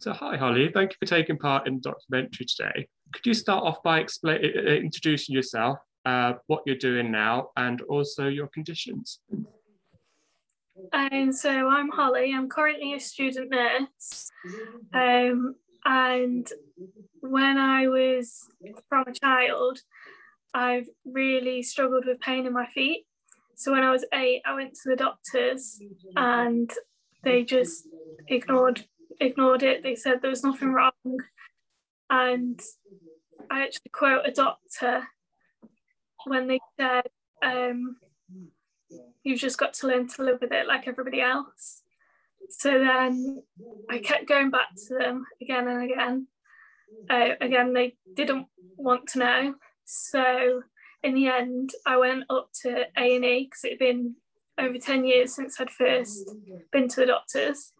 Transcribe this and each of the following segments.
So, hi, Holly. Thank you for taking part in the documentary today. Could you start off by explain, introducing yourself, uh, what you're doing now, and also your conditions? Um, so I'm Holly. I'm currently a student nurse. Um, and when I was from a child, I've really struggled with pain in my feet. So when I was eight, I went to the doctors and they just ignored ignored it. They said there was nothing wrong. And I actually quote a doctor when they said, um, you've just got to learn to live with it like everybody else. So then I kept going back to them again and again. Uh, again, they didn't want to know. So in the end, I went up to A&E because it had been over 10 years since I'd first been to the doctors.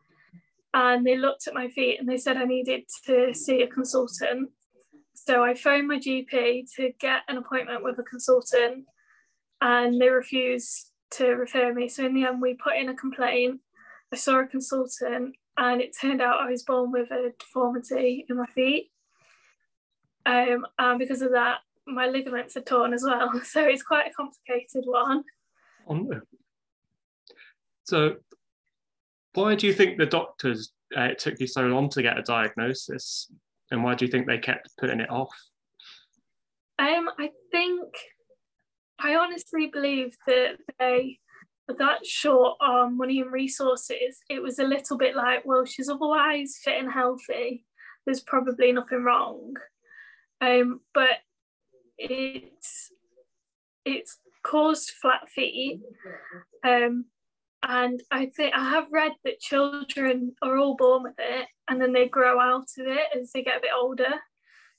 And they looked at my feet and they said I needed to see a consultant. So I phoned my GP to get an appointment with a consultant and they refused to refer me. So in the end, we put in a complaint. I saw a consultant and it turned out I was born with a deformity in my feet. Um, and because of that, my ligaments are torn as well. So it's quite a complicated one. So, why do you think the doctors uh, it took you so long to get a diagnosis, and why do you think they kept putting it off? Um, I think I honestly believe that they were that short on money and resources. It was a little bit like, well, she's otherwise fit and healthy. There's probably nothing wrong. Um, but it's it's caused flat feet. Um, and I think I have read that children are all born with it and then they grow out of it as they get a bit older.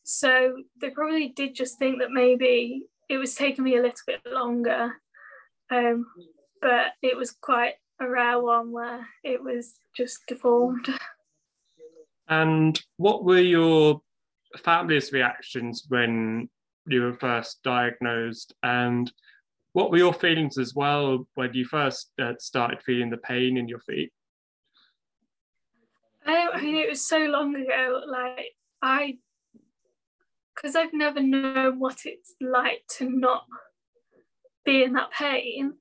So they probably did just think that maybe it was taking me a little bit longer. Um, but it was quite a rare one where it was just deformed. And what were your family's reactions when you were first diagnosed? And what were your feelings as well when you first uh, started feeling the pain in your feet? I, I mean, it was so long ago. Like I, because I've never known what it's like to not be in that pain.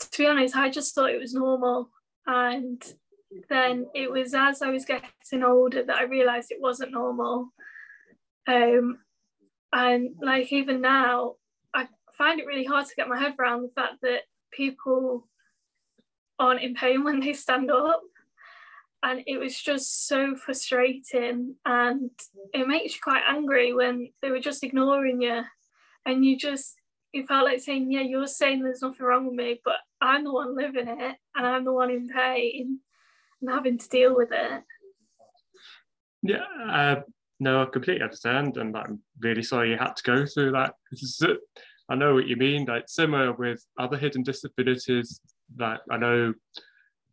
To be honest, I just thought it was normal, and then it was as I was getting older that I realised it wasn't normal. Um, and like even now, find it really hard to get my head around the fact that people aren't in pain when they stand up. And it was just so frustrating. And it makes you quite angry when they were just ignoring you. And you just, you felt like saying, Yeah, you're saying there's nothing wrong with me, but I'm the one living it and I'm the one in pain and having to deal with it. Yeah, uh, no, I completely understand. And I'm really sorry you had to go through that. I know what you mean. Like similar with other hidden disabilities. That I know,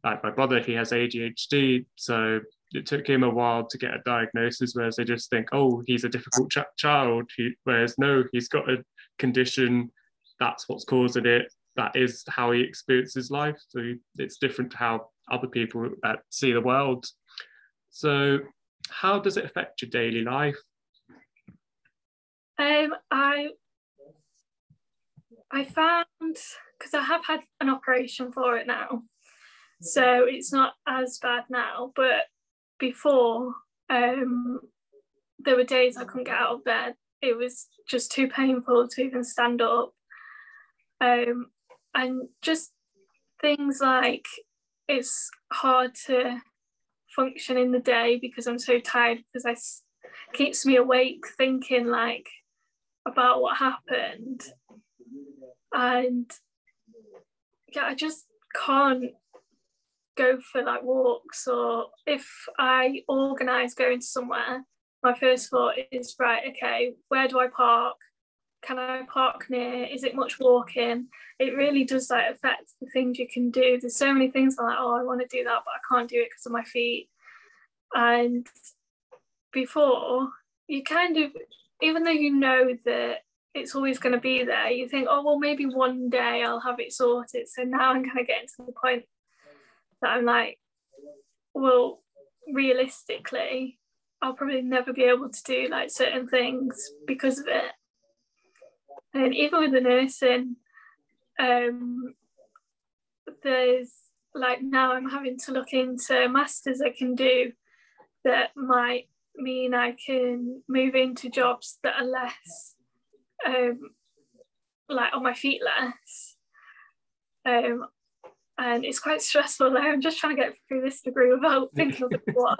like my brother, he has ADHD, so it took him a while to get a diagnosis. Whereas they just think, oh, he's a difficult ch- child. He, whereas no, he's got a condition. That's what's causing it. That is how he experiences life. So it's different to how other people uh, see the world. So, how does it affect your daily life? Um, I I found because I have had an operation for it now, so it's not as bad now. But before, um, there were days I couldn't get out of bed. It was just too painful to even stand up. Um, and just things like it's hard to function in the day because I'm so tired because I keeps me awake thinking like about what happened and yeah, I just can't go for like walks or if I organise going somewhere, my first thought is right, okay, where do I park? Can I park near? Is it much walking? It really does like affect the things you can do. There's so many things I'm like, oh, I want to do that, but I can't do it because of my feet. And before, you kind of, even though you know that it's always going to be there. You think, oh, well, maybe one day I'll have it sorted. So now I'm kind of getting to the point that I'm like, well, realistically, I'll probably never be able to do like certain things because of it. And even with the nursing, um, there's like now I'm having to look into masters I can do that might mean I can move into jobs that are less um, like on my feet less. Um, and it's quite stressful now. I'm just trying to get through this degree without thinking of what.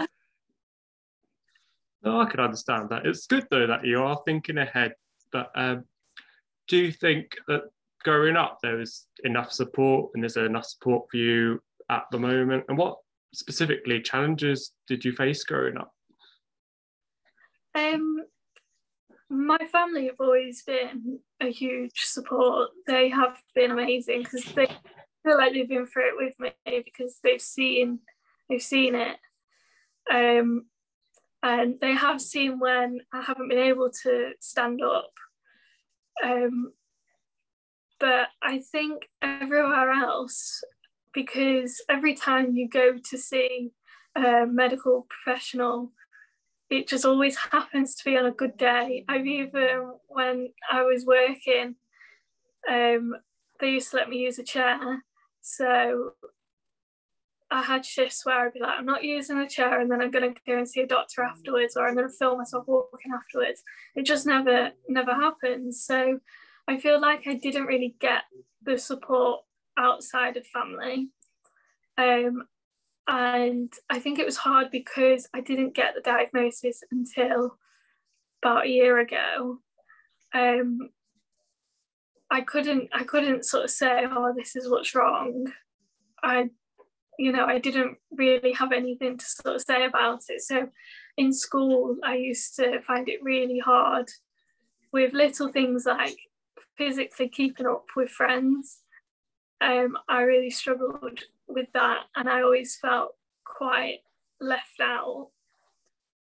No, I can understand that. It's good though that you are thinking ahead. But um, do you think that growing up there was enough support and is there enough support for you at the moment? And what specifically challenges did you face growing up? Um, my family have always been a huge support. They have been amazing because they feel like they've been through it with me because they've seen they've seen it. Um, and they have seen when I haven't been able to stand up. Um, but I think everywhere else, because every time you go to see a medical professional, it just always happens to be on a good day. I've even, when I was working, um, they used to let me use a chair. So I had shifts where I'd be like, I'm not using a chair, and then I'm going to go and see a doctor afterwards, or I'm going to film myself walking afterwards. It just never, never happens. So I feel like I didn't really get the support outside of family. Um, and I think it was hard because I didn't get the diagnosis until about a year ago. Um, I couldn't I couldn't sort of say, oh, this is what's wrong. I, you know, I didn't really have anything to sort of say about it. So in school, I used to find it really hard with little things like physically keeping up with friends. Um, I really struggled with that, and I always felt quite left out.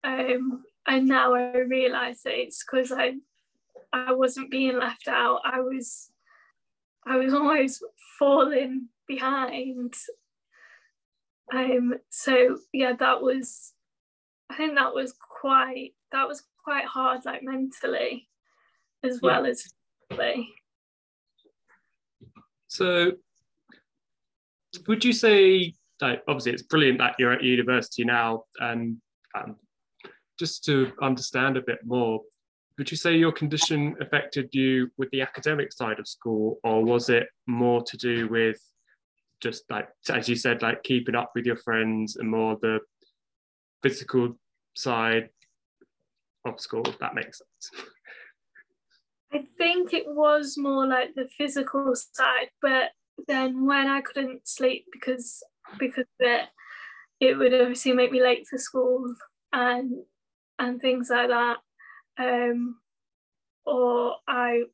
Um, and now I realise that it's because I I wasn't being left out. I was I was always falling behind. Um, so yeah, that was I think that was quite that was quite hard, like mentally, as well yeah. as physically. So would you say like obviously it's brilliant that you're at university now and um, just to understand a bit more would you say your condition affected you with the academic side of school or was it more to do with just like as you said like keeping up with your friends and more the physical side of school that makes sense? I think it was more like the physical side but then when I couldn't sleep because because of it, it would obviously make me late for school and and things like that. Um, or I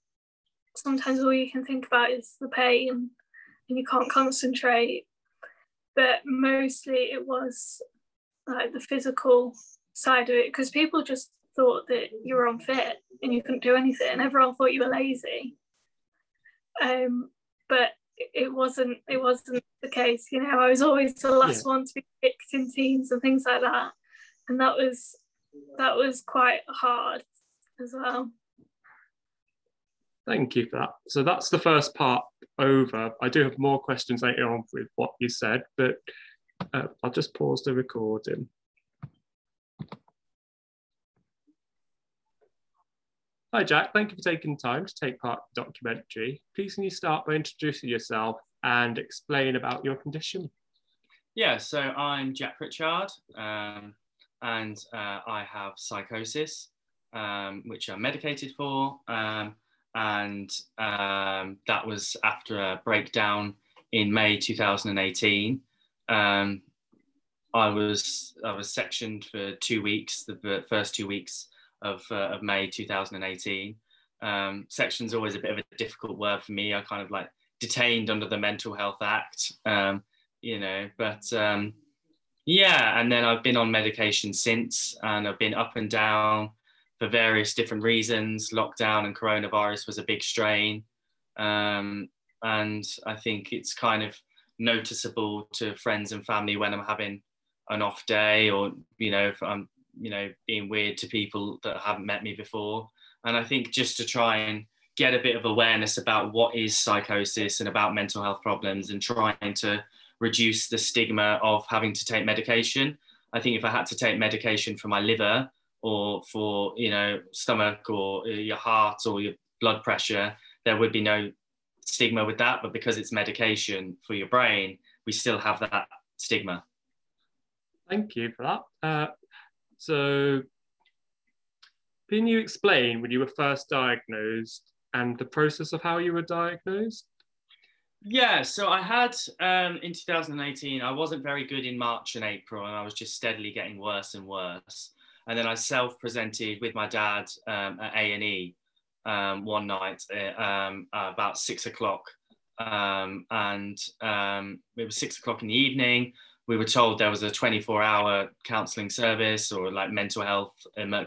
sometimes all you can think about is the pain and you can't concentrate. But mostly it was like the physical side of it because people just thought that you were unfit and you couldn't do anything. Everyone thought you were lazy. Um, but it wasn't it wasn't the case you know i was always the last yeah. one to be picked in teams and things like that. And that was that was quite hard as well. Thank you for that. So that's the first part over. I do have more questions later on with what you said but uh, i'll just pause the recording Hi, Jack. Thank you for taking the time to take part in the documentary. Please can you start by introducing yourself and explain about your condition? Yeah, so I'm Jack Pritchard um, and uh, I have psychosis, um, which I'm medicated for. Um, and um, that was after a breakdown in May 2018. Um, I was I was sectioned for two weeks, the first two weeks of, uh, of May 2018. Um, section's always a bit of a difficult word for me. I kind of like detained under the Mental Health Act, um, you know, but um, yeah, and then I've been on medication since, and I've been up and down for various different reasons. Lockdown and coronavirus was a big strain. Um, and I think it's kind of noticeable to friends and family when I'm having an off day or you know if I'm you know being weird to people that haven't met me before. And I think just to try and get a bit of awareness about what is psychosis and about mental health problems and trying to reduce the stigma of having to take medication. I think if I had to take medication for my liver or for you know stomach or your heart or your blood pressure, there would be no stigma with that. But because it's medication for your brain, we still have that stigma. Thank you for that. Uh, so, can you explain when you were first diagnosed and the process of how you were diagnosed? Yeah, so I had um, in 2018, I wasn't very good in March and April, and I was just steadily getting worse and worse. And then I self-presented with my dad um, at A and E um, one night uh, about six o'clock, um, and um, it was six o'clock in the evening. We were told there was a 24-hour counselling service or like mental health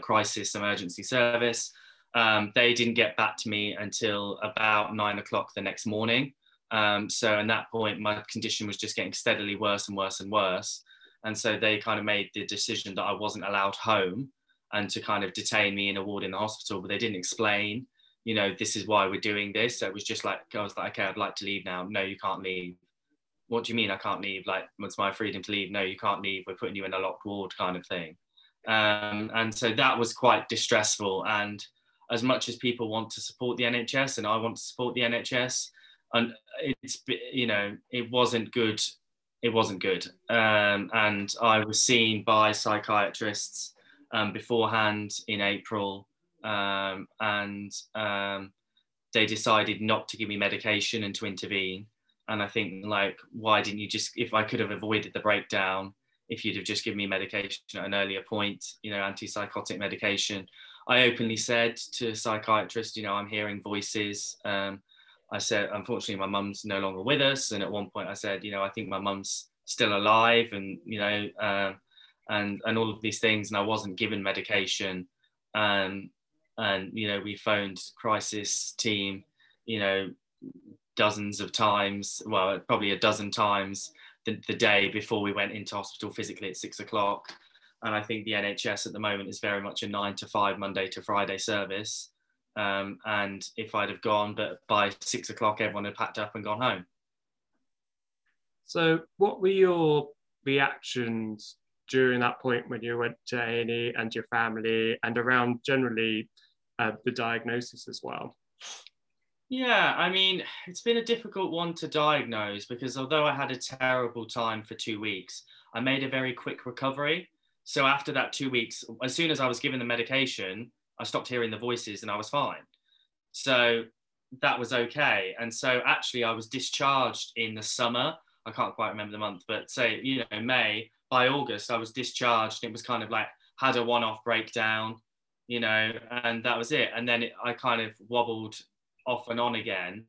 crisis emergency service. Um, they didn't get back to me until about nine o'clock the next morning. Um, so at that point, my condition was just getting steadily worse and worse and worse. And so they kind of made the decision that I wasn't allowed home and to kind of detain me in a ward in the hospital, but they didn't explain, you know, this is why we're doing this. So it was just like, I was like, okay, I'd like to leave now. No, you can't leave. What do you mean I can't leave? Like, what's my freedom to leave. No, you can't leave. We're putting you in a locked ward kind of thing. Um, and so that was quite distressful. And as much as people want to support the NHS and I want to support the NHS, and it's you know it wasn't good it wasn't good um, and i was seen by psychiatrists um, beforehand in april um, and um, they decided not to give me medication and to intervene and i think like why didn't you just if i could have avoided the breakdown if you'd have just given me medication at an earlier point you know antipsychotic medication i openly said to a psychiatrist, you know i'm hearing voices um, I said, unfortunately, my mum's no longer with us. And at one point, I said, you know, I think my mum's still alive, and you know, uh, and and all of these things. And I wasn't given medication. Um, and you know, we phoned crisis team, you know, dozens of times. Well, probably a dozen times the, the day before we went into hospital physically at six o'clock. And I think the NHS at the moment is very much a nine to five Monday to Friday service. Um, and if I'd have gone, but by six o'clock, everyone had packed up and gone home. So, what were your reactions during that point when you went to A&E and your family, and around generally uh, the diagnosis as well? Yeah, I mean, it's been a difficult one to diagnose because although I had a terrible time for two weeks, I made a very quick recovery. So after that two weeks, as soon as I was given the medication, I stopped hearing the voices and I was fine. So that was okay. And so actually, I was discharged in the summer. I can't quite remember the month, but say, you know, May, by August, I was discharged. It was kind of like had a one off breakdown, you know, and that was it. And then it, I kind of wobbled off and on again.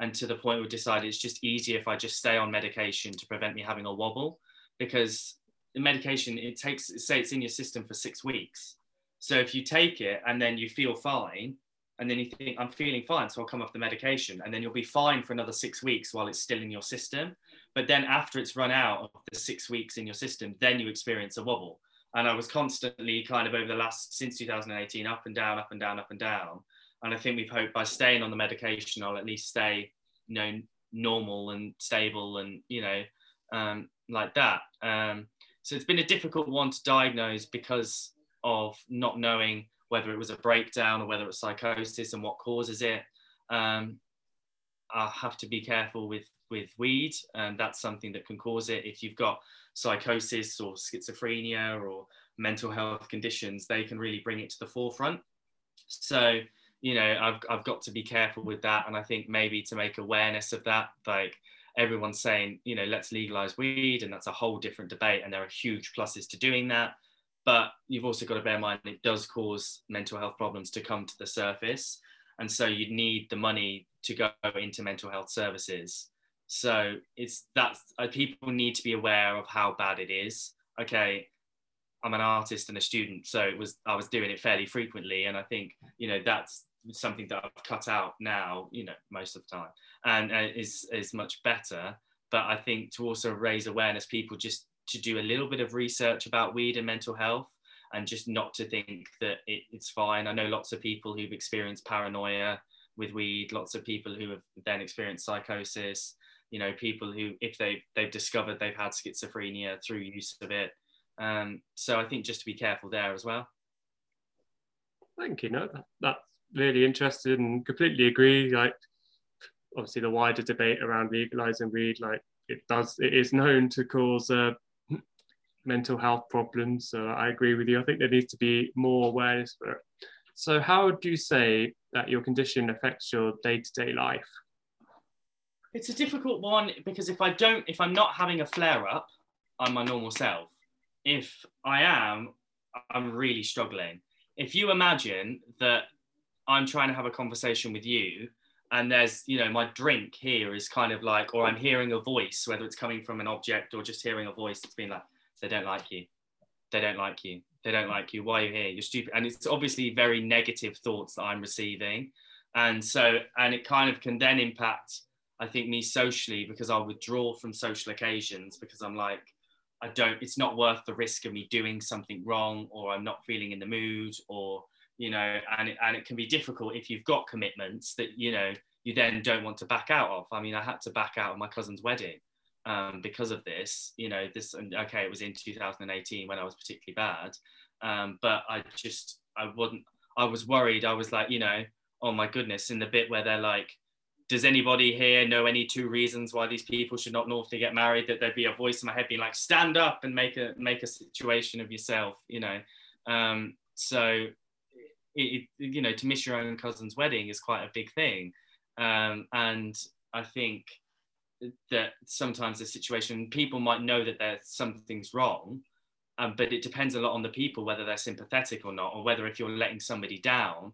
And to the point we decided it's just easier if I just stay on medication to prevent me having a wobble because the medication, it takes, say it's in your system for six weeks so if you take it and then you feel fine, and then you think, I'm feeling fine, so I'll come off the medication, and then you'll be fine for another six weeks while it's still in your system. But then after it's run out of the six weeks in your system, then you experience a wobble. And I was constantly kind of over the last, since 2018, up and down, up and down, up and down. And I think we've hoped by staying on the medication, I'll at least stay, you know, normal and stable and, you know, um, like that. Um, so it's been a difficult one to diagnose because of not knowing whether it was a breakdown or whether it's psychosis and what causes it. Um, I have to be careful with with weed, and that's something that can cause it. If you've got psychosis or schizophrenia or mental health conditions, they can really bring it to the forefront. So, you know, I've, I've got to be careful with that. And I think maybe to make awareness of that, like everyone's saying, you know, let's legalize weed, and that's a whole different debate. And there are huge pluses to doing that but you've also got to bear in mind it does cause mental health problems to come to the surface and so you need the money to go into mental health services so it's that uh, people need to be aware of how bad it is okay i'm an artist and a student so it was i was doing it fairly frequently and i think you know that's something that i've cut out now you know most of the time and uh, is is much better but i think to also raise awareness people just to do a little bit of research about weed and mental health and just not to think that it, it's fine. I know lots of people who've experienced paranoia with weed, lots of people who have then experienced psychosis, you know, people who, if they, they've discovered they've had schizophrenia through use of it. Um, so I think just to be careful there as well. Thank you. No, that, that's really interested and completely agree. Like, obviously, the wider debate around legalizing weed, like, it does, it is known to cause uh, mental health problems. So I agree with you. I think there needs to be more awareness for it. So, how do you say that your condition affects your day to day life? It's a difficult one because if I don't, if I'm not having a flare up, I'm my normal self. If I am, I'm really struggling. If you imagine that I'm trying to have a conversation with you and there's you know my drink here is kind of like or i'm hearing a voice whether it's coming from an object or just hearing a voice that's been like they don't like you. They don't like you. They don't like you. Why are you here? You're stupid. And it's obviously very negative thoughts that I'm receiving. And so, and it kind of can then impact, I think, me socially because I'll withdraw from social occasions because I'm like, I don't, it's not worth the risk of me doing something wrong or I'm not feeling in the mood or, you know, and it, and it can be difficult if you've got commitments that, you know, you then don't want to back out of. I mean, I had to back out of my cousin's wedding um, because of this. You know, this okay, it was in 2018 when I was particularly bad, um, but I just I wasn't. I was worried. I was like, you know, oh my goodness, in the bit where they're like, does anybody here know any two reasons why these people should not normally get married? That there'd be a voice in my head being like, stand up and make a make a situation of yourself, you know. Um, so, it, it, you know, to miss your own cousin's wedding is quite a big thing, um, and I think that sometimes the situation people might know that there's something's wrong um, but it depends a lot on the people whether they're sympathetic or not or whether if you're letting somebody down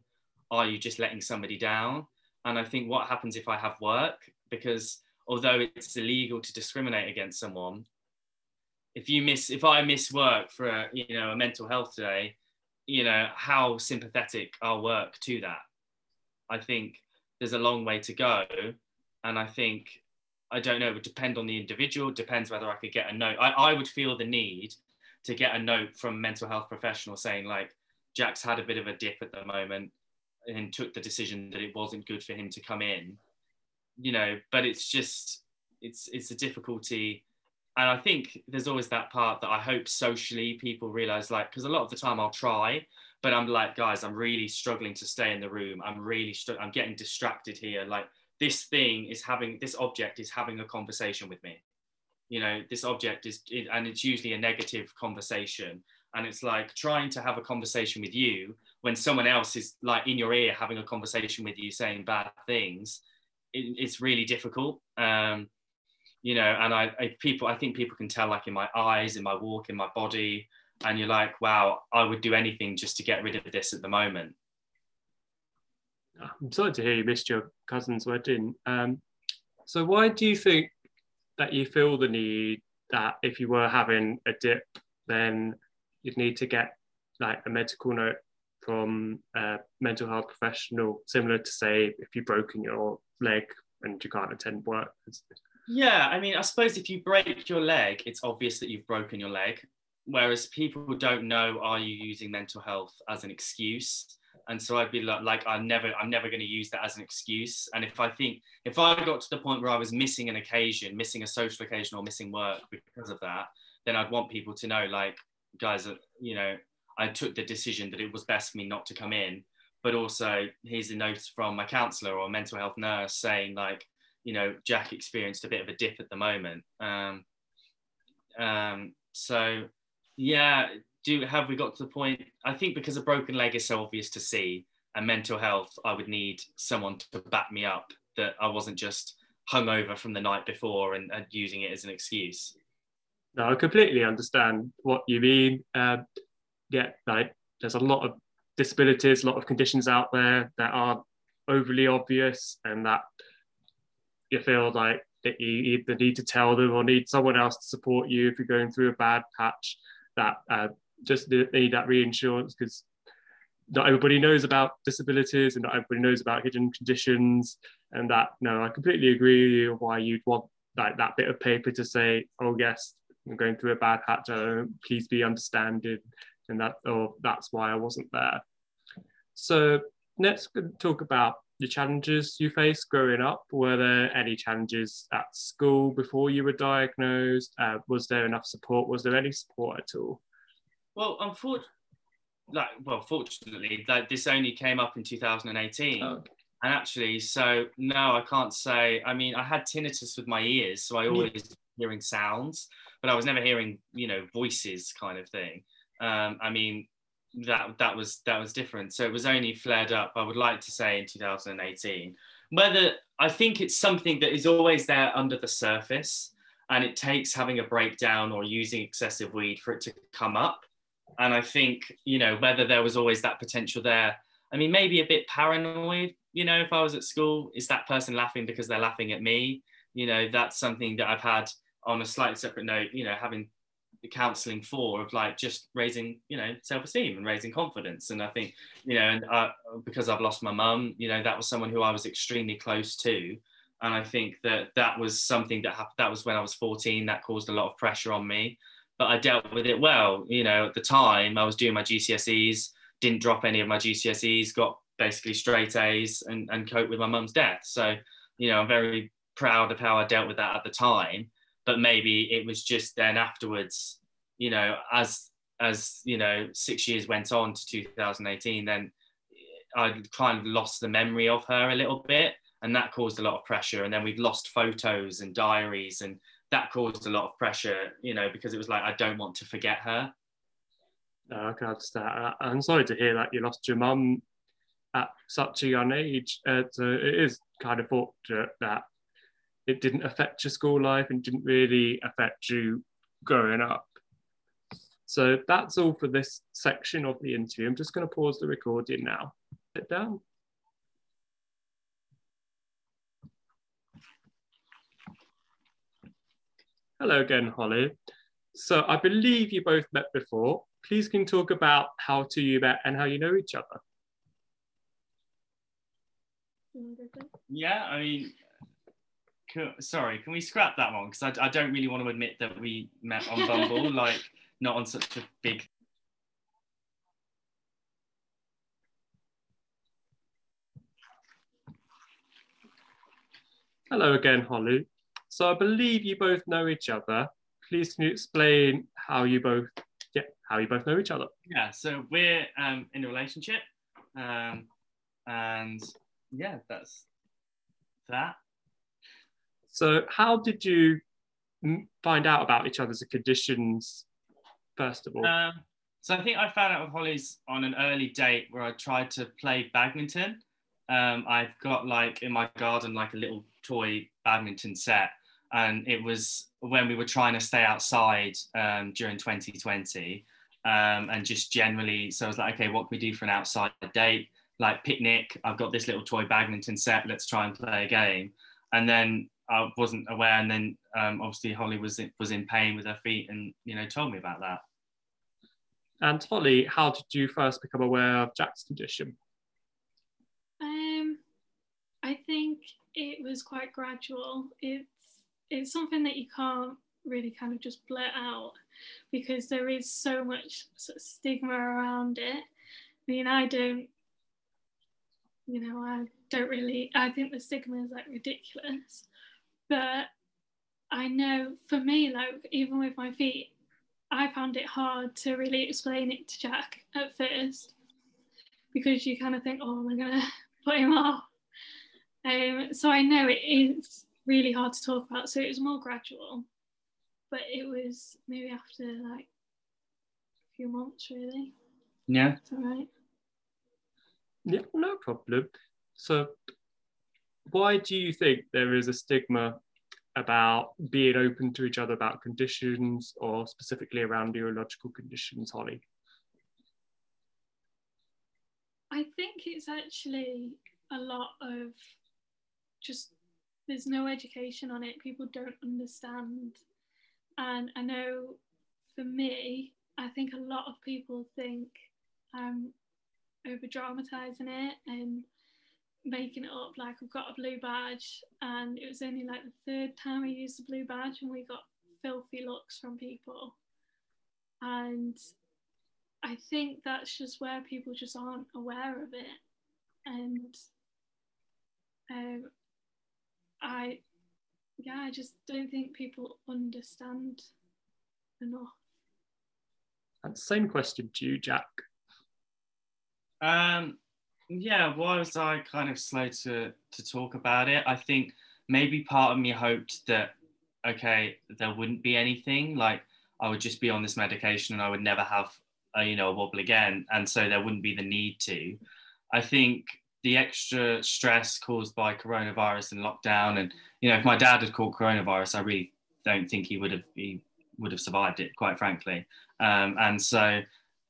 are you just letting somebody down? And i think what happens if i have work because although it's illegal to discriminate against someone if you miss if i miss work for a, you know a mental health day you know how sympathetic i'll work to that i think there's a long way to go and i think I don't know, it would depend on the individual, depends whether I could get a note. I, I would feel the need to get a note from mental health professional saying, like, Jack's had a bit of a dip at the moment and took the decision that it wasn't good for him to come in. You know, but it's just it's it's a difficulty. And I think there's always that part that I hope socially people realize, like, because a lot of the time I'll try, but I'm like, guys, I'm really struggling to stay in the room. I'm really, str- I'm getting distracted here. Like, this thing is having this object is having a conversation with me you know this object is and it's usually a negative conversation and it's like trying to have a conversation with you when someone else is like in your ear having a conversation with you saying bad things it, it's really difficult um you know and I, I people i think people can tell like in my eyes in my walk in my body and you're like wow i would do anything just to get rid of this at the moment I'm sorry to hear you missed your cousin's wedding. Um, so why do you think that you feel the need that if you were having a dip, then you'd need to get like a medical note from a mental health professional, similar to say if you've broken your leg and you can't attend work? Yeah, I mean, I suppose if you break your leg, it's obvious that you've broken your leg. Whereas people don't know, are you using mental health as an excuse? and so I'd be like, I'm never, I'm never going to use that as an excuse. And if I think, if I got to the point where I was missing an occasion, missing a social occasion, or missing work because of that, then I'd want people to know, like, guys, uh, you know, I took the decision that it was best for me not to come in. But also, here's a note from my counsellor or mental health nurse saying, like, you know, Jack experienced a bit of a dip at the moment. Um, um, so, yeah, do have we got to the point? I think because a broken leg is so obvious to see, and mental health, I would need someone to back me up that I wasn't just hungover from the night before and, and using it as an excuse. No, I completely understand what you mean. Uh, yeah, like there's a lot of disabilities, a lot of conditions out there that are overly obvious, and that you feel like that you either need to tell them or need someone else to support you if you're going through a bad patch. That uh, just need that reinsurance because not everybody knows about disabilities and not everybody knows about hidden conditions and that no i completely agree with you why you'd want like that bit of paper to say oh yes I'm going through a bad patch. Please be understanding, and that or that's why I wasn't there. So let's talk about the challenges you faced growing up. Were there any challenges at school before you were diagnosed? Uh, was there enough support? Was there any support at all? Well, unfortunately, like, well, fortunately, like this only came up in 2018. Oh. And actually, so no, I can't say. I mean, I had tinnitus with my ears, so I always yeah. hearing sounds, but I was never hearing, you know, voices kind of thing. Um, I mean, that that was that was different. So it was only flared up. I would like to say in 2018. Whether I think it's something that is always there under the surface, and it takes having a breakdown or using excessive weed for it to come up. And I think you know whether there was always that potential there. I mean, maybe a bit paranoid. You know, if I was at school, is that person laughing because they're laughing at me? You know, that's something that I've had on a slightly separate note. You know, having counseling for of like just raising you know self-esteem and raising confidence. And i think you know and uh, because i've lost my mum you know that was someone who i was extremely close to. And i think that that was something that happened that was when i was 14 that caused a lot of pressure on me. But i dealt with it well you know at the time i was doing my gcse's didn't drop any of my gcse's got basically straight a's and, and cope with my mum's death. So you know i'm very proud of how i dealt with that at the time but maybe it was just then afterwards you know as as you know six years went on to 2018 then i kind of lost the memory of her a little bit and that caused a lot of pressure and then we've lost photos and diaries and that caused a lot of pressure you know because it was like i don't want to forget her no, I can understand. I'm sorry to hear that you lost your mum at such a young age. Uh, so it is kind of fortunate that it didn't affect your school life and didn't really affect you growing up. So that's all for this section of the interview. I'm just going to pause the recording now. Sit down. Hello again, Holly. So I believe you both met before. Please can you talk about how to you met and how you know each other. Yeah, I mean, Cool. Sorry, can we scrap that one? Because I, I don't really want to admit that we met on Bumble, like not on such a big. Hello again, Holly. So I believe you both know each other. Please can you explain how you both, yeah, how you both know each other? Yeah, so we're um, in a relationship, um, and yeah, that's that. So, how did you find out about each other's conditions, first of all? Um, so, I think I found out with Holly's on an early date where I tried to play badminton. Um, I've got like in my garden, like a little toy badminton set. And it was when we were trying to stay outside um, during 2020. Um, and just generally, so I was like, okay, what can we do for an outside date? Like picnic, I've got this little toy badminton set, let's try and play a game. And then I wasn't aware, and then um, obviously Holly was in, was in pain with her feet, and you know told me about that. And Holly, how did you first become aware of Jack's condition? Um, I think it was quite gradual. It's it's something that you can't really kind of just blurt out because there is so much sort of stigma around it. I mean, I don't, you know, I don't really. I think the stigma is like ridiculous. But I know for me, like even with my feet, I found it hard to really explain it to Jack at first because you kind of think, oh, am I gonna put him off? Um, so I know it is really hard to talk about. So it was more gradual, but it was maybe after like a few months, really. Yeah. It's all right. Yeah, no problem. So why do you think there is a stigma about being open to each other about conditions or specifically around neurological conditions, Holly? I think it's actually a lot of just there's no education on it. People don't understand. And I know for me, I think a lot of people think I'm over dramatizing it and making it up like I've got a blue badge and it was only like the third time I used the blue badge and we got filthy looks from people. And I think that's just where people just aren't aware of it. And um, I, yeah, I just don't think people understand enough. And same question to you, Jack. Um, yeah, why was I kind of slow to to talk about it? I think maybe part of me hoped that okay, there wouldn't be anything like I would just be on this medication and I would never have a, you know a wobble again, and so there wouldn't be the need to. I think the extra stress caused by coronavirus and lockdown, and you know, if my dad had caught coronavirus, I really don't think he would have he would have survived it, quite frankly. Um, and so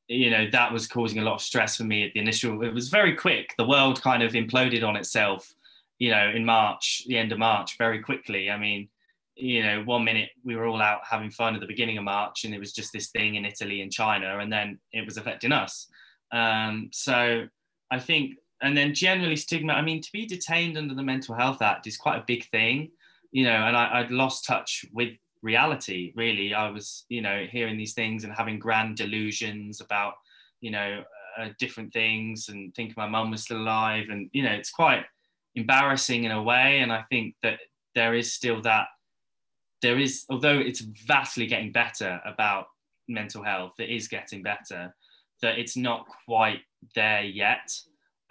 you know that was causing a lot of stress for me at the initial it was very quick. The world kind of imploded on itself you know in march the end of march very quickly. I mean you know one minute we were all out having fun at the beginning of march and it was just this thing in italy and china and then it was affecting us. Um, so i think and then generally stigma i mean to be detained under the mental health act is quite a big thing you know and I, i'd lost touch with reality really. I was you know hearing these things and having grand delusions about you know uh, different things and thinking my mum was still alive. And you know it's quite embarrassing in a way. And i think that there is still that there is although it's vastly getting better about mental health it is getting better that it's not quite there yet.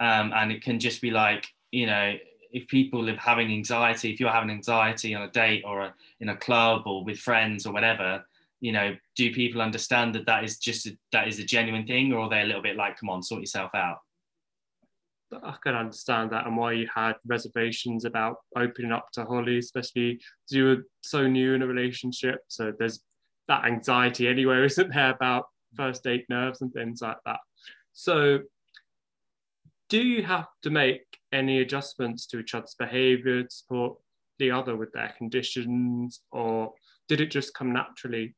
Um, and it can just be like you know if people are having anxiety, if you're having anxiety on a date or a, in a club or with friends or whatever, you know, do people understand that that is just a, that is a genuine thing, or are they a little bit like, come on, sort yourself out? I can understand that and why you had reservations about opening up to Holly, especially you were so new in a relationship. So there's that anxiety anywhere, isn't there, about first date nerves and things like that. So do you have to make any adjustments to each other's behavior to support the other with their conditions, or did it just come naturally?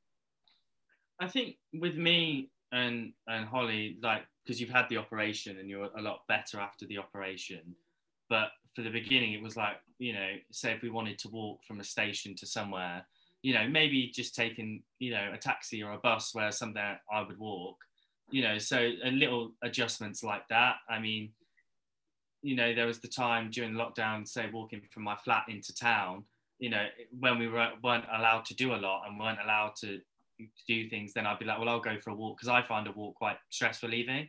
I think with me and and Holly, like because you've had the operation and you're a lot better after the operation, but for the beginning it was like you know, say if we wanted to walk from a station to somewhere, you know, maybe just taking you know a taxi or a bus where somewhere I would walk, you know, so a little adjustments like that. I mean, you know, there was the time during lockdown, say walking from my flat into town, you know, when we were, weren't allowed to do a lot and weren't allowed to do things, then I'd be like, well, I'll go for a walk because I find a walk quite stress relieving.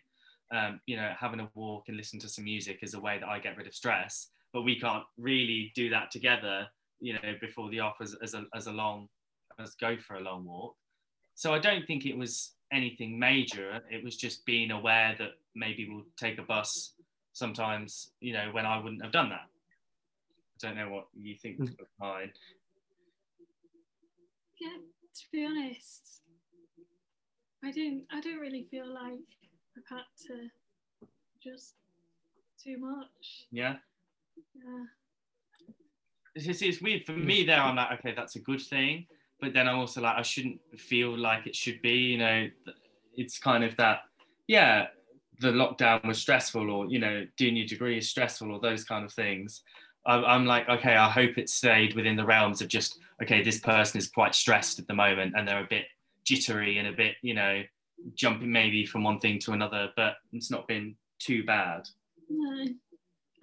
Um, you know, having a walk and listen to some music is a way that I get rid of stress, but we can't really do that together, you know, before the off as, as, a, as a long, as go for a long walk. So I don't think it was anything major. It was just being aware that maybe we'll take a bus sometimes, you know, when I wouldn't have done that. I don't know what you think mm. of mine. Yeah, to be honest, I don't I don't really feel like I've had to just too much. Yeah. Yeah. It's, it's weird for me there. I'm like, okay, that's a good thing, but then I'm also like, I shouldn't feel like it should be. You know, it's kind of that. Yeah, the lockdown was stressful or you know doing your degree is stressful or those kind of things I'm like okay i hope it stayed within the realms of just okay this person is quite stressed at the moment and they're a bit jittery and a bit you know jumping maybe from one thing to another but it's not been too bad no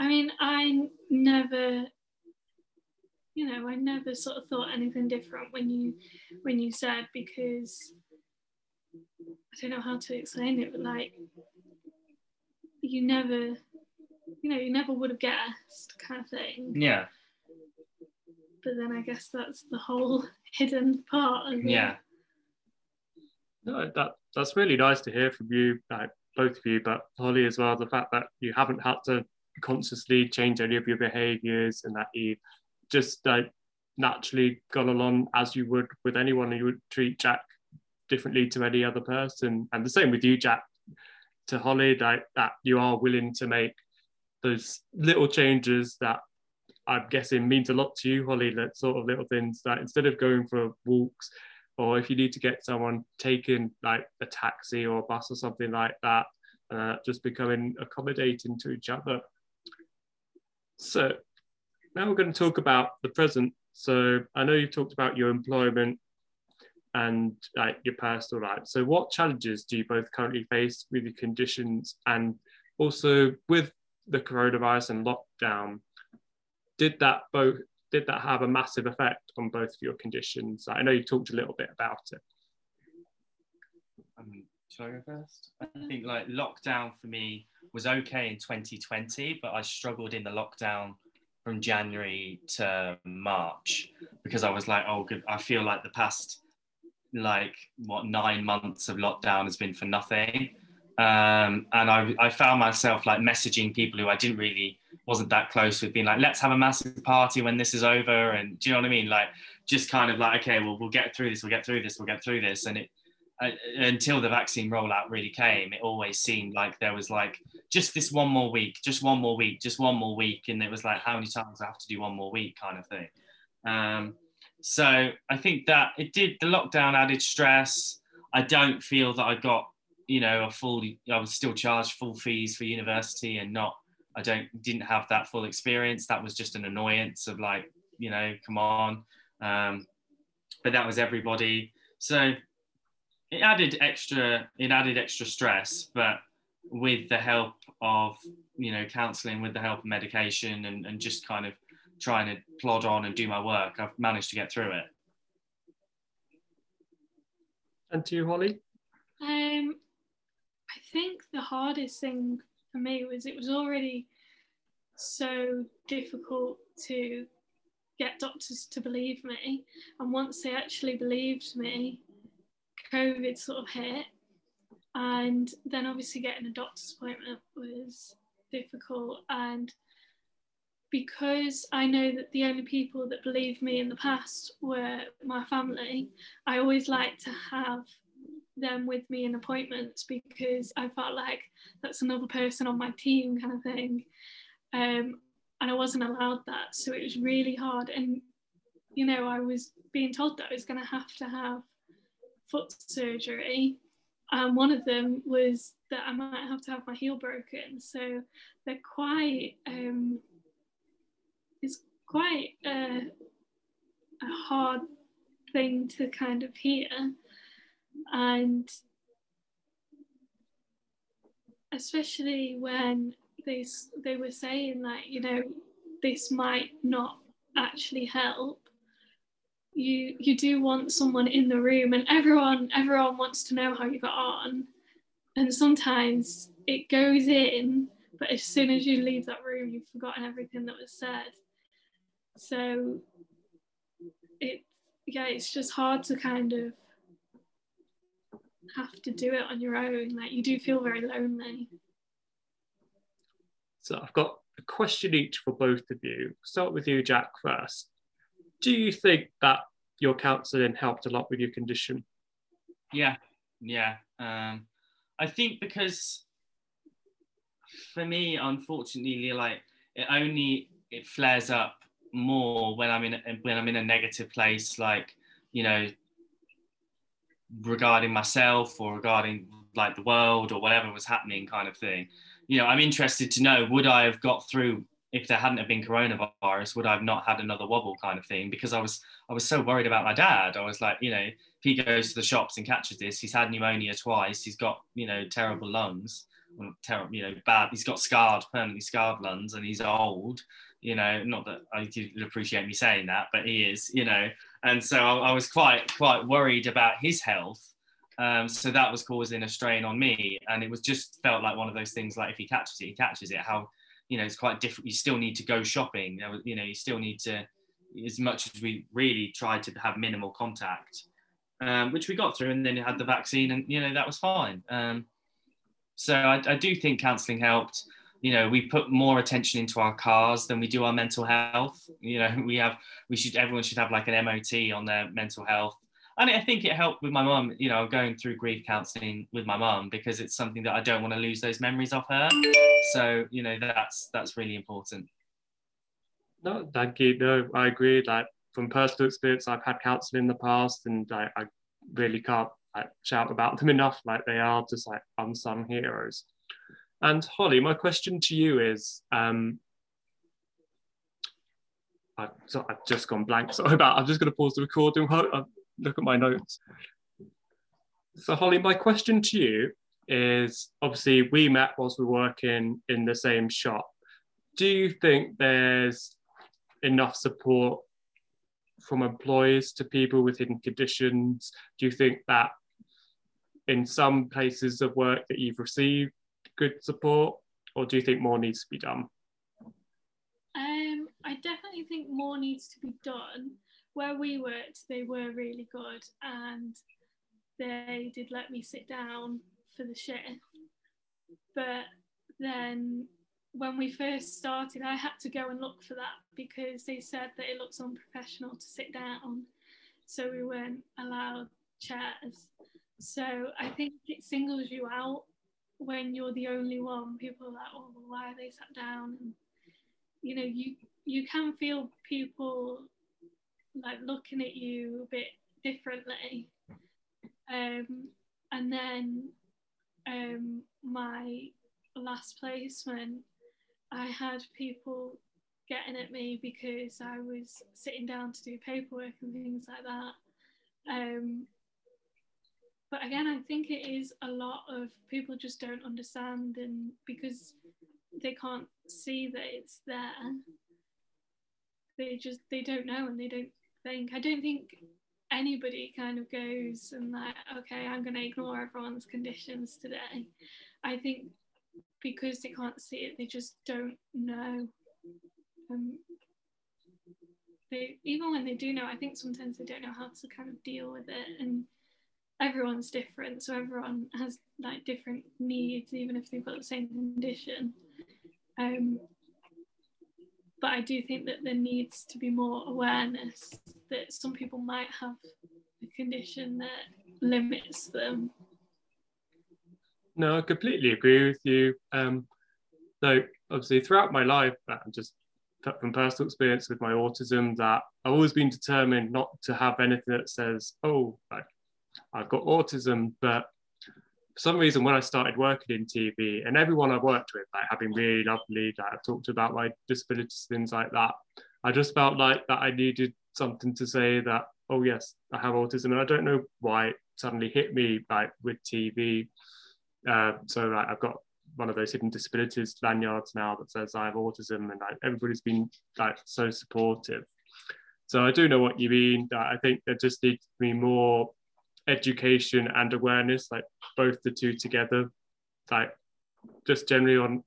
i mean i never you know i never sort of thought anything different when you when you said because i don't know how to explain it but like you never you know you never would have guessed kind of thing. Yeah. But then i guess that's the whole hidden part of yeah. It. no that that's really nice to hear from you like both of you but holly as well the fact that you haven't had to consciously change any of your behaviors and that you just like naturally gone along as you would with anyone you would treat jack differently to any other person and the same with you jack to Holly that, that you are willing to make those little changes that I'm guessing means a lot to you, Holly, that sort of little things that instead of going for walks or if you need to get someone taking like a taxi or a bus or something like that, uh, just becoming accommodating to each other. So now we're going to talk about the present. So I know you've talked about your employment and like your personal life. So, what challenges do you both currently face with your conditions, and also with the coronavirus and lockdown? Did that both did that have a massive effect on both of your conditions? I know you talked a little bit about it. Um, should I go first? I think like lockdown for me was okay in 2020, but I struggled in the lockdown from January to March because I was like, oh, good. I feel like the past like what nine months of lockdown has been for nothing. Um, and I, I found myself like messaging people who I didn't really wasn't that close with, being like, let's have a massive party when this is over, and do you know what I mean? Like, just kind of like, okay, well, we'll get through this, we'll get through this, we'll get through this, and it uh, until the vaccine rollout really came, it always seemed like there was like just this one more week, just one more week, just one more week, and it was like, how many times I have to do one more week, kind of thing. Um, so I think that it did. The lockdown added stress. I don't feel that I got, you know, a full. I was still charged full fees for university and not. I don't didn't have that full experience. That was just an annoyance of like, you know, come on. Um, but that was everybody. So it added extra. It added extra stress, but with the help of you know counselling, with the help of medication, and, and just kind of trying to plod on and do my work, I've managed to get through it. And to you, Holly? Um, I think the hardest thing for me was it was already so difficult to get doctors to believe me. And once they actually believed me, COVID sort of hit. And then obviously getting a doctor's appointment was difficult. And because I know that the only people that believed me in the past were my family, I always like to have them with me in appointments because I felt like that's another person on my team kind of thing. Um, and I wasn't allowed that. So it was really hard. And, you know, I was being told that I was going to have to have foot surgery. And one of them was that I might have to have my heel broken. So they're quite, um, it's quite a, a hard thing to kind of hear. And especially when they, they were saying that, you know, this might not actually help you you do want someone in the room and everyone everyone wants to know how you got on. And sometimes it goes in but as soon as you leave that room you've forgotten everything that was said. So it yeah it's just hard to kind of have to do it on your own. Like you do feel very lonely. So i've got a question each for both of you. Start with you Jack first do you think that your counselling helped a lot with your condition? Yeah, yeah. Um, I think because for me, unfortunately, like it only it flares up more when I'm in when I'm in a negative place, like you know, regarding myself or regarding like the world or whatever was happening, kind of thing. You know, I'm interested to know would I have got through if there hadn't have been coronavirus, would I have not had another wobble kind of thing? Because I was I was so worried about my dad. I was like, you know, if he goes to the shops and catches this, he's had pneumonia twice. He's got you know terrible lungs, terrible you know bad. He's got scarred, permanently scarred lungs, and he's old. You know, not that I appreciate me saying that, but he is. You know, and so I, I was quite quite worried about his health. Um, so that was causing a strain on me, and it was just felt like one of those things. Like if he catches it, he catches it. How you know it's quite different. You still need to go shopping. You know you still need to as much as we really tried to have minimal contact um, which we got through and then you had the vaccine and you know that was fine. Um, so I, I, do think counselling helped. You know we put more attention into our cars than we do our mental health. You know we have we should everyone should have like an MOT on their mental health and I think it helped with my mum, you know, going through grief counselling with my mum because it's something that I don't want to lose those memories of her. So, you know, that's that's really important. No, thank you. No, I agree. Like from personal experience, I've had counselling in the past, and I, I really can't like, shout about them enough. Like they are just like unsung heroes. And Holly, my question to you is, um, I've just gone blank. Sorry about. I'm just going to pause the recording. Look at my notes. So Holly, my question to you is obviously we met whilst we were working in the same shop. Do you think there's enough support from employers to people with hidden conditions? Do you think that in some places of work that you've received good support, or do you think more needs to be done? Um, I definitely think more needs to be done. Where we worked, they were really good, and they did let me sit down for the shift. But then when we first started, I had to go and look for that because they said that it looks unprofessional to sit down. So we weren't allowed chairs. So I think it singles you out when you're the only one. People are like, oh, well, why are they sat down? And, you know, you you can feel people like looking at you a bit differently. Um, and then um, my last placement, I had people getting at me because I was sitting down to do paperwork and things like that. Um, but again, I think it is a lot of people just don't understand, and because they can't see that it's there, they just they don't know and they don't think. I don't think anybody kind of goes and like, okay, I'm going to ignore everyone's conditions today. I think because they can't see it, they just don't know. Um, they even when they do know, I think sometimes they don't know how to kind of deal with it, and everyone's different, so everyone has like different needs, even if they've got the same condition. Um, but I do think that there needs to be more awareness that some people might have a condition that limits them. No, I completely agree with you. Um, so obviously throughout my life, I'm just from personal experience with my autism that I've always been determined not to have anything that says, oh, I've got autism, but for some reason when I started working in TV and everyone I've worked with, like been really lovely, like I've talked about my disabilities, things like that. I just felt like that I needed something to say that, oh yes, I have autism. And I don't know why it suddenly hit me like with TV. Uh, so like, I've got one of those hidden disabilities lanyards now that says I have autism and like, everybody's been like so supportive. So I do know what you mean. I think there just needs to be more education and awareness, like both the two together, like just generally on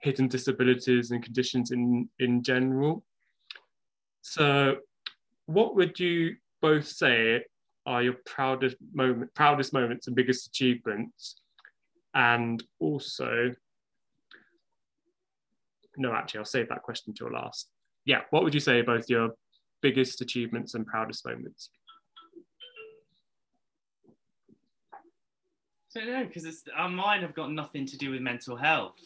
hidden disabilities and conditions in, in general. So what would you both say are your proudest moment, proudest moments and biggest achievements? And also, no, actually, I'll save that question till last. Yeah, what would you say both your biggest achievements and proudest moments? So no, because it's our mine have got nothing to do with mental health.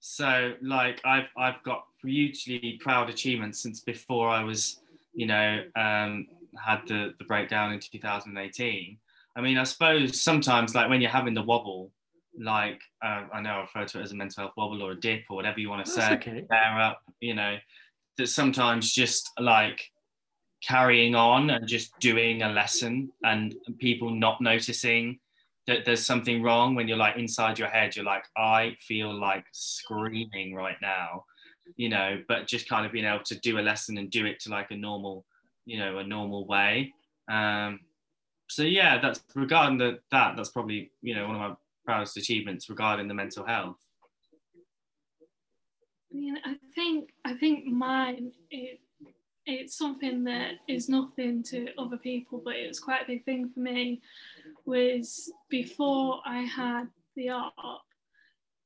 So like I've I've got hugely proud achievements since before I was, you know, um, had the the breakdown in 2018. I mean, I suppose sometimes like when you're having the wobble, like uh, I know I refer to it as a mental health wobble or a dip or whatever you want to say, okay. bear up, you know, that sometimes just like carrying on and just doing a lesson and people not noticing that there's something wrong when you're like inside your head you're like i feel like screaming right now you know but just kind of being able to do a lesson and do it to like a normal you know a normal way. Um so yeah that's regarding the, that that's probably you know one of my proudest achievements regarding the mental health. I mean i think i think mine it, it's something that is nothing to other people but it was quite a big thing for me was before I had the art,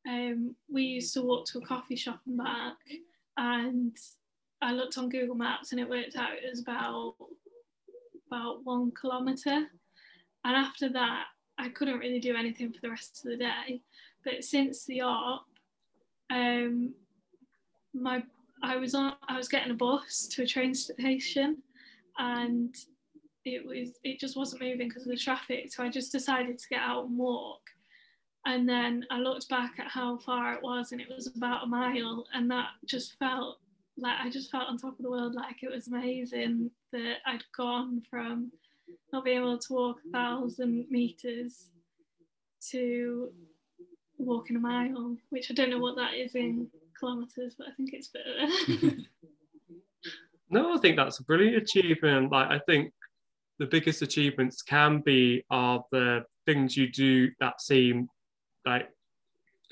um, we used to walk to a coffee shop and back, and I looked on Google Maps and it worked out it was about about one kilometre. And after that, I couldn't really do anything for the rest of the day. But since the art, um, my I was on I was getting a bus to a train station, and it was it just wasn't moving because of the traffic so i just decided to get out and walk and then i looked back at how far it was and it was about a mile and that just felt like i just felt on top of the world like it was amazing that i'd gone from not being able to walk a thousand meters to walking a mile, which I don't know what that is in kilometers, but I think it's better. no, I think that's a brilliant achievement. Like I think the biggest achievements can be are the things you do that seem like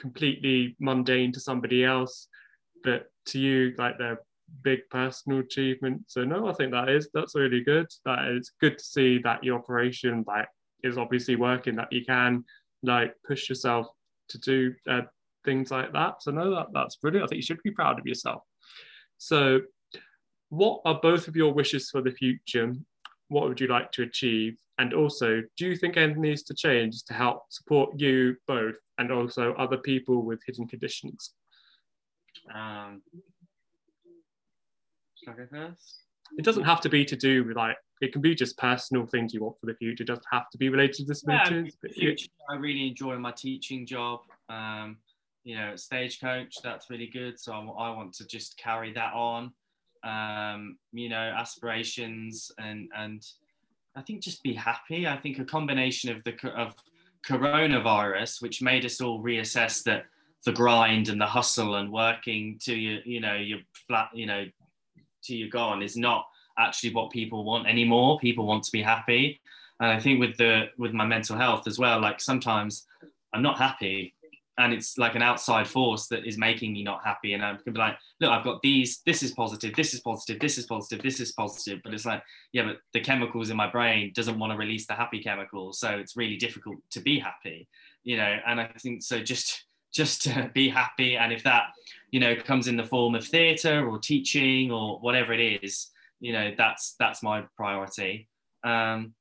completely mundane to somebody else, but to you, like they're big personal achievement. So no, I think that is that's really good. That is good to see that your operation like is obviously working. That you can like push yourself to do uh, things like that. So no, that that's brilliant. I think you should be proud of yourself. So, what are both of your wishes for the future? What would you like to achieve? And also, do you think anything needs to change to help support you both and also other people with hidden conditions? Um, should I go first? It doesn't have to be to do with like it can be just personal things you want for the future. It doesn't have to be related to disabilities. Yeah, future, I really enjoy my teaching job. Um, you know, Stagecoach, that's really good. So I, I want to just carry that on. Um, you know, aspirations and and I think just be happy. I think a combination of the of coronavirus, which made us all reassess that the grind and the hustle and working to your, you know, your flat, you know, to your gone is not actually what people want anymore. People want to be happy. And I think with the with my mental health as well, like sometimes I'm not happy and it's like an outside force that is making me not happy. And I can be like, look, I've got these, this is positive, this is positive, this is positive, this is positive. But it's like, yeah, but the chemicals in my brain doesn't want to release the happy chemicals. So it's really difficult to be happy, you know, and I think so just just to be happy. And if that, you know, comes in the form of theatre or teaching or whatever it is, you know, that's that's my priority. Um,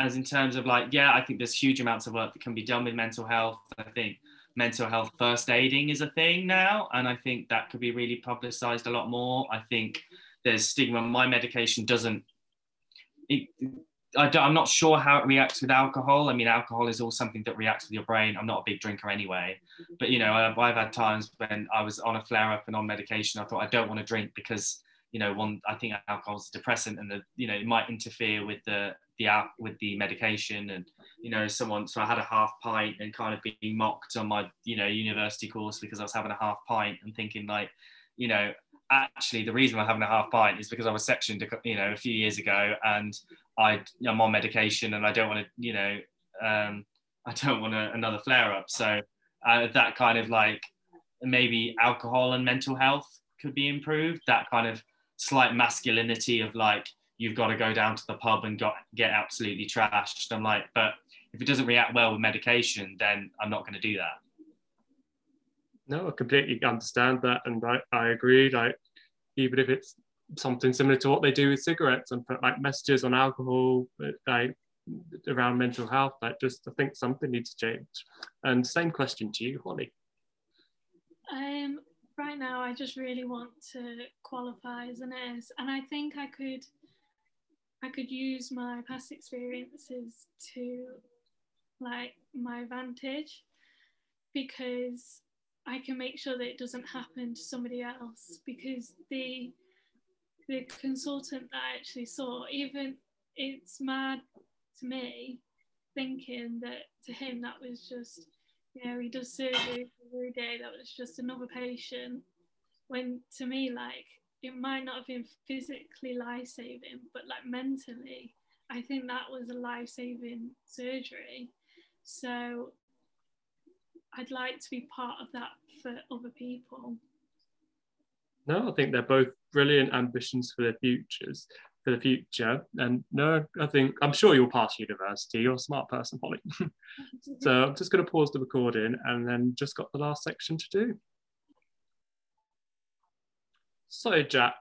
as in terms of like, yeah, I think there's huge amounts of work that can be done with mental health. I think mental health first aiding is a thing now, and I think that could be really publicized a lot more. I think there's stigma. My medication doesn't. It, I am not sure how it reacts with alcohol. I mean, alcohol is all something that reacts with your brain. I'm not a big drinker anyway, but you know, I've, I've had times when I was on a flare up and on medication. I thought I don't want to drink because you know, one I think alcohol is a depressant, and the you know it might interfere with the the app with the medication, and you know, someone. So I had a half pint and kind of being mocked on my you know university course because I was having a half pint and thinking like, you know, actually the reason I'm having a half pint is because I was sectioned, you know, a few years ago, and I I'm on medication and I don't want to, you know, um, I don't want a, another flare up. So uh, that kind of like maybe alcohol and mental health could be improved. That kind of slight masculinity of like you've got to go down to the pub and got, get absolutely trashed. I'm like, but if it doesn't react well with medication, then I'm not going to do that. No, I completely understand that, and I, I agree. Like, even if it's something similar to what they do with cigarettes and put like messages on alcohol, like around mental health, like just I think something needs to change. And same question to you, Holly. Um, right now, I just really want to qualify as a nurse, and I think I could, I could use my past experiences to, like, my advantage, because I can make sure that it doesn't happen to somebody else because the the consultant that I actually saw, even it's mad to me thinking that to him that was just, you know, he does surgery every day, that was just another patient. When to me, like, it might not have been physically life saving, but like mentally, I think that was a life saving surgery. So I'd like to be part of that for other people. No, I think they're both brilliant ambitions for their futures, for the future. And no, I think I'm sure you'll pass university. You're a smart person, Holly. so I'm just going to pause the recording and then just got the last section to do. So, Jack,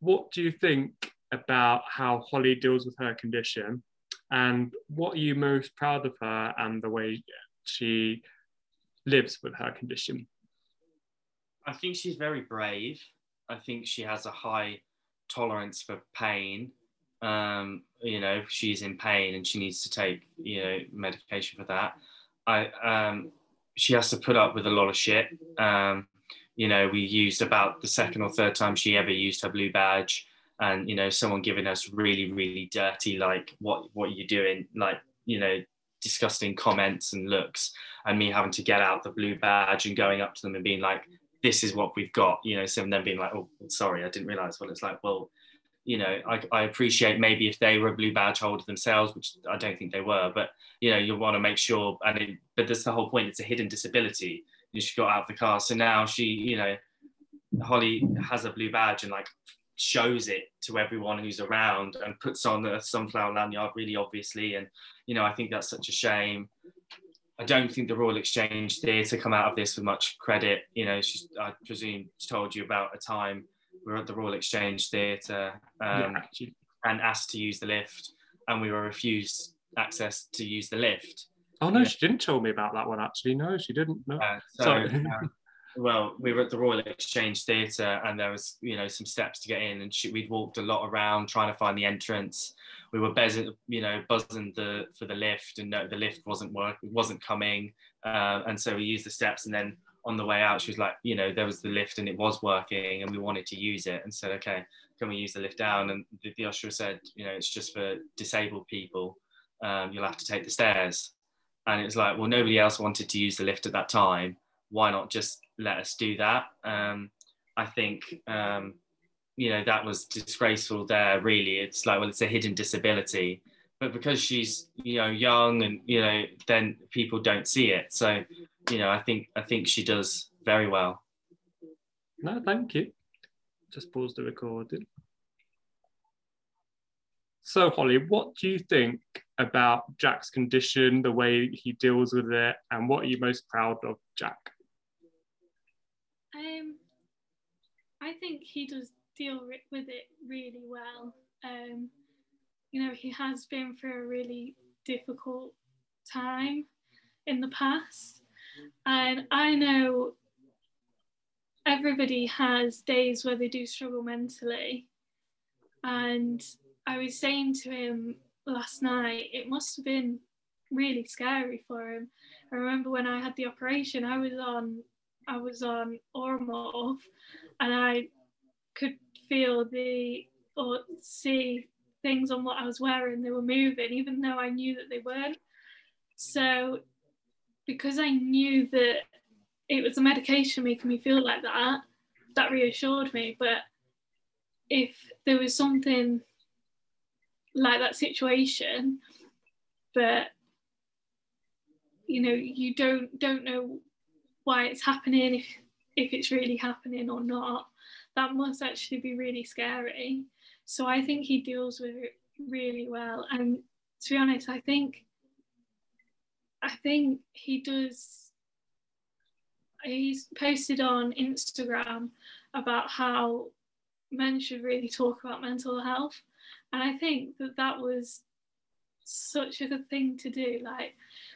what do you think about how Holly deals with her condition? And what are you most proud of her and the way she lives with her condition? I think she's very brave. I think she has a high tolerance for pain. Um, you know, she's in pain and she needs to take, you know, medication for that. I, um, she has to put up with a lot of shit. Um, you know, we used about the second or third time she ever used her blue badge. and you know someone giving us really really dirty like what what are you doing? Like you know disgusting comments and looks. And me having to get out the blue badge and going up to them and being like this is what we've got you know some of them being like oh sorry i didn't realize Well, it's like. Well you know I, I appreciate maybe if they were a blue badge holder themselves which i don't think they were but you know you want to make sure and it, but that's the whole point it's a hidden disability she got out of the car. So now she you know Holly has a blue badge and like shows it to everyone who's around and puts on the sunflower lanyard really obviously. And you know i think that's such a shame. I don't think the Royal Exchange Theatre come out of this with much credit. You know she's i presume told you about a time we were at the Royal Exchange Theatre um, yeah, and asked to use the lift and we were refused access to use the lift oh no yeah. she didn't tell me about that one actually no she didn't no uh, so, Sorry. Um, well, we were at the Royal Exchange Theatre, and there was, you know, some steps to get in, and she, we'd walked a lot around trying to find the entrance. We were buzzing, you know, buzzing the for the lift, and no, the lift wasn't working, wasn't coming, uh, and so we used the steps, and then on the way out, she was like, you know, there was the lift, and it was working, and we wanted to use it, and said, okay, can we use the lift down? And the, the usher said, you know, it's just for disabled people. Um, you'll have to take the stairs. And it was like, well, nobody else wanted to use the lift at that time why not just let us do that? Um, I think um, you know that was disgraceful. There, really, it's like well, it's a hidden disability, but because she's you know young and you know then people don't see it. So you know, I think I think she does very well. No, thank you. Just pause the recording. So, Holly, what do you think about Jack's condition, the way he deals with it, and what are you most proud of, Jack? Um, I think he does deal with it really well. Um, you know, he has been through a really difficult time in the past, and I know everybody has days where they do struggle mentally. And I was saying to him last night, it must have been really scary for him. I remember when I had the operation, I was on I was on Oromorph and I could feel the or see things on what I was wearing, they were moving, even though I knew that they weren't. So, because I knew that it was a medication making me feel like that, that reassured me. But if there was something like that situation, but you know, you don't don't know why it's happening, if if it's really happening or not, that must actually be really scary. So I think he deals with it really well. And to be honest, I think I think he does he's posted on Instagram about how men should really talk about mental health. And I think that that was such a good thing to do, like,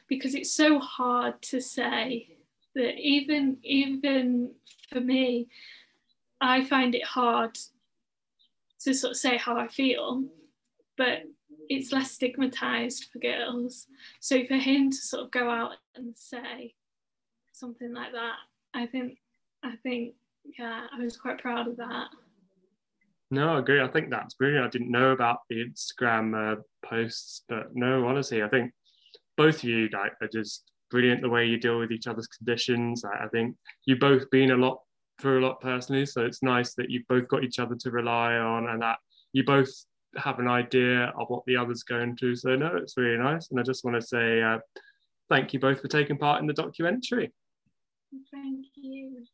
because it's so hard to say that even even for me, I find it hard to sort of say how I feel, but it's less stigmatized for girls. So for him to sort of go out and say something like that, I think I think yeah, I was quite proud of that. No, I agree. I think that's brilliant. I didn't know about the Instagram uh, posts, but no, honestly, I think both of you like are just brilliant the way you deal with each other's conditions. I, I think you've both been a lot through a lot personally, so it's nice that you've both got each other to rely on and that you both have an idea of what the other's going through. So no, it's really nice, and I just want to say uh, thank you both for taking part in the documentary. Thank you.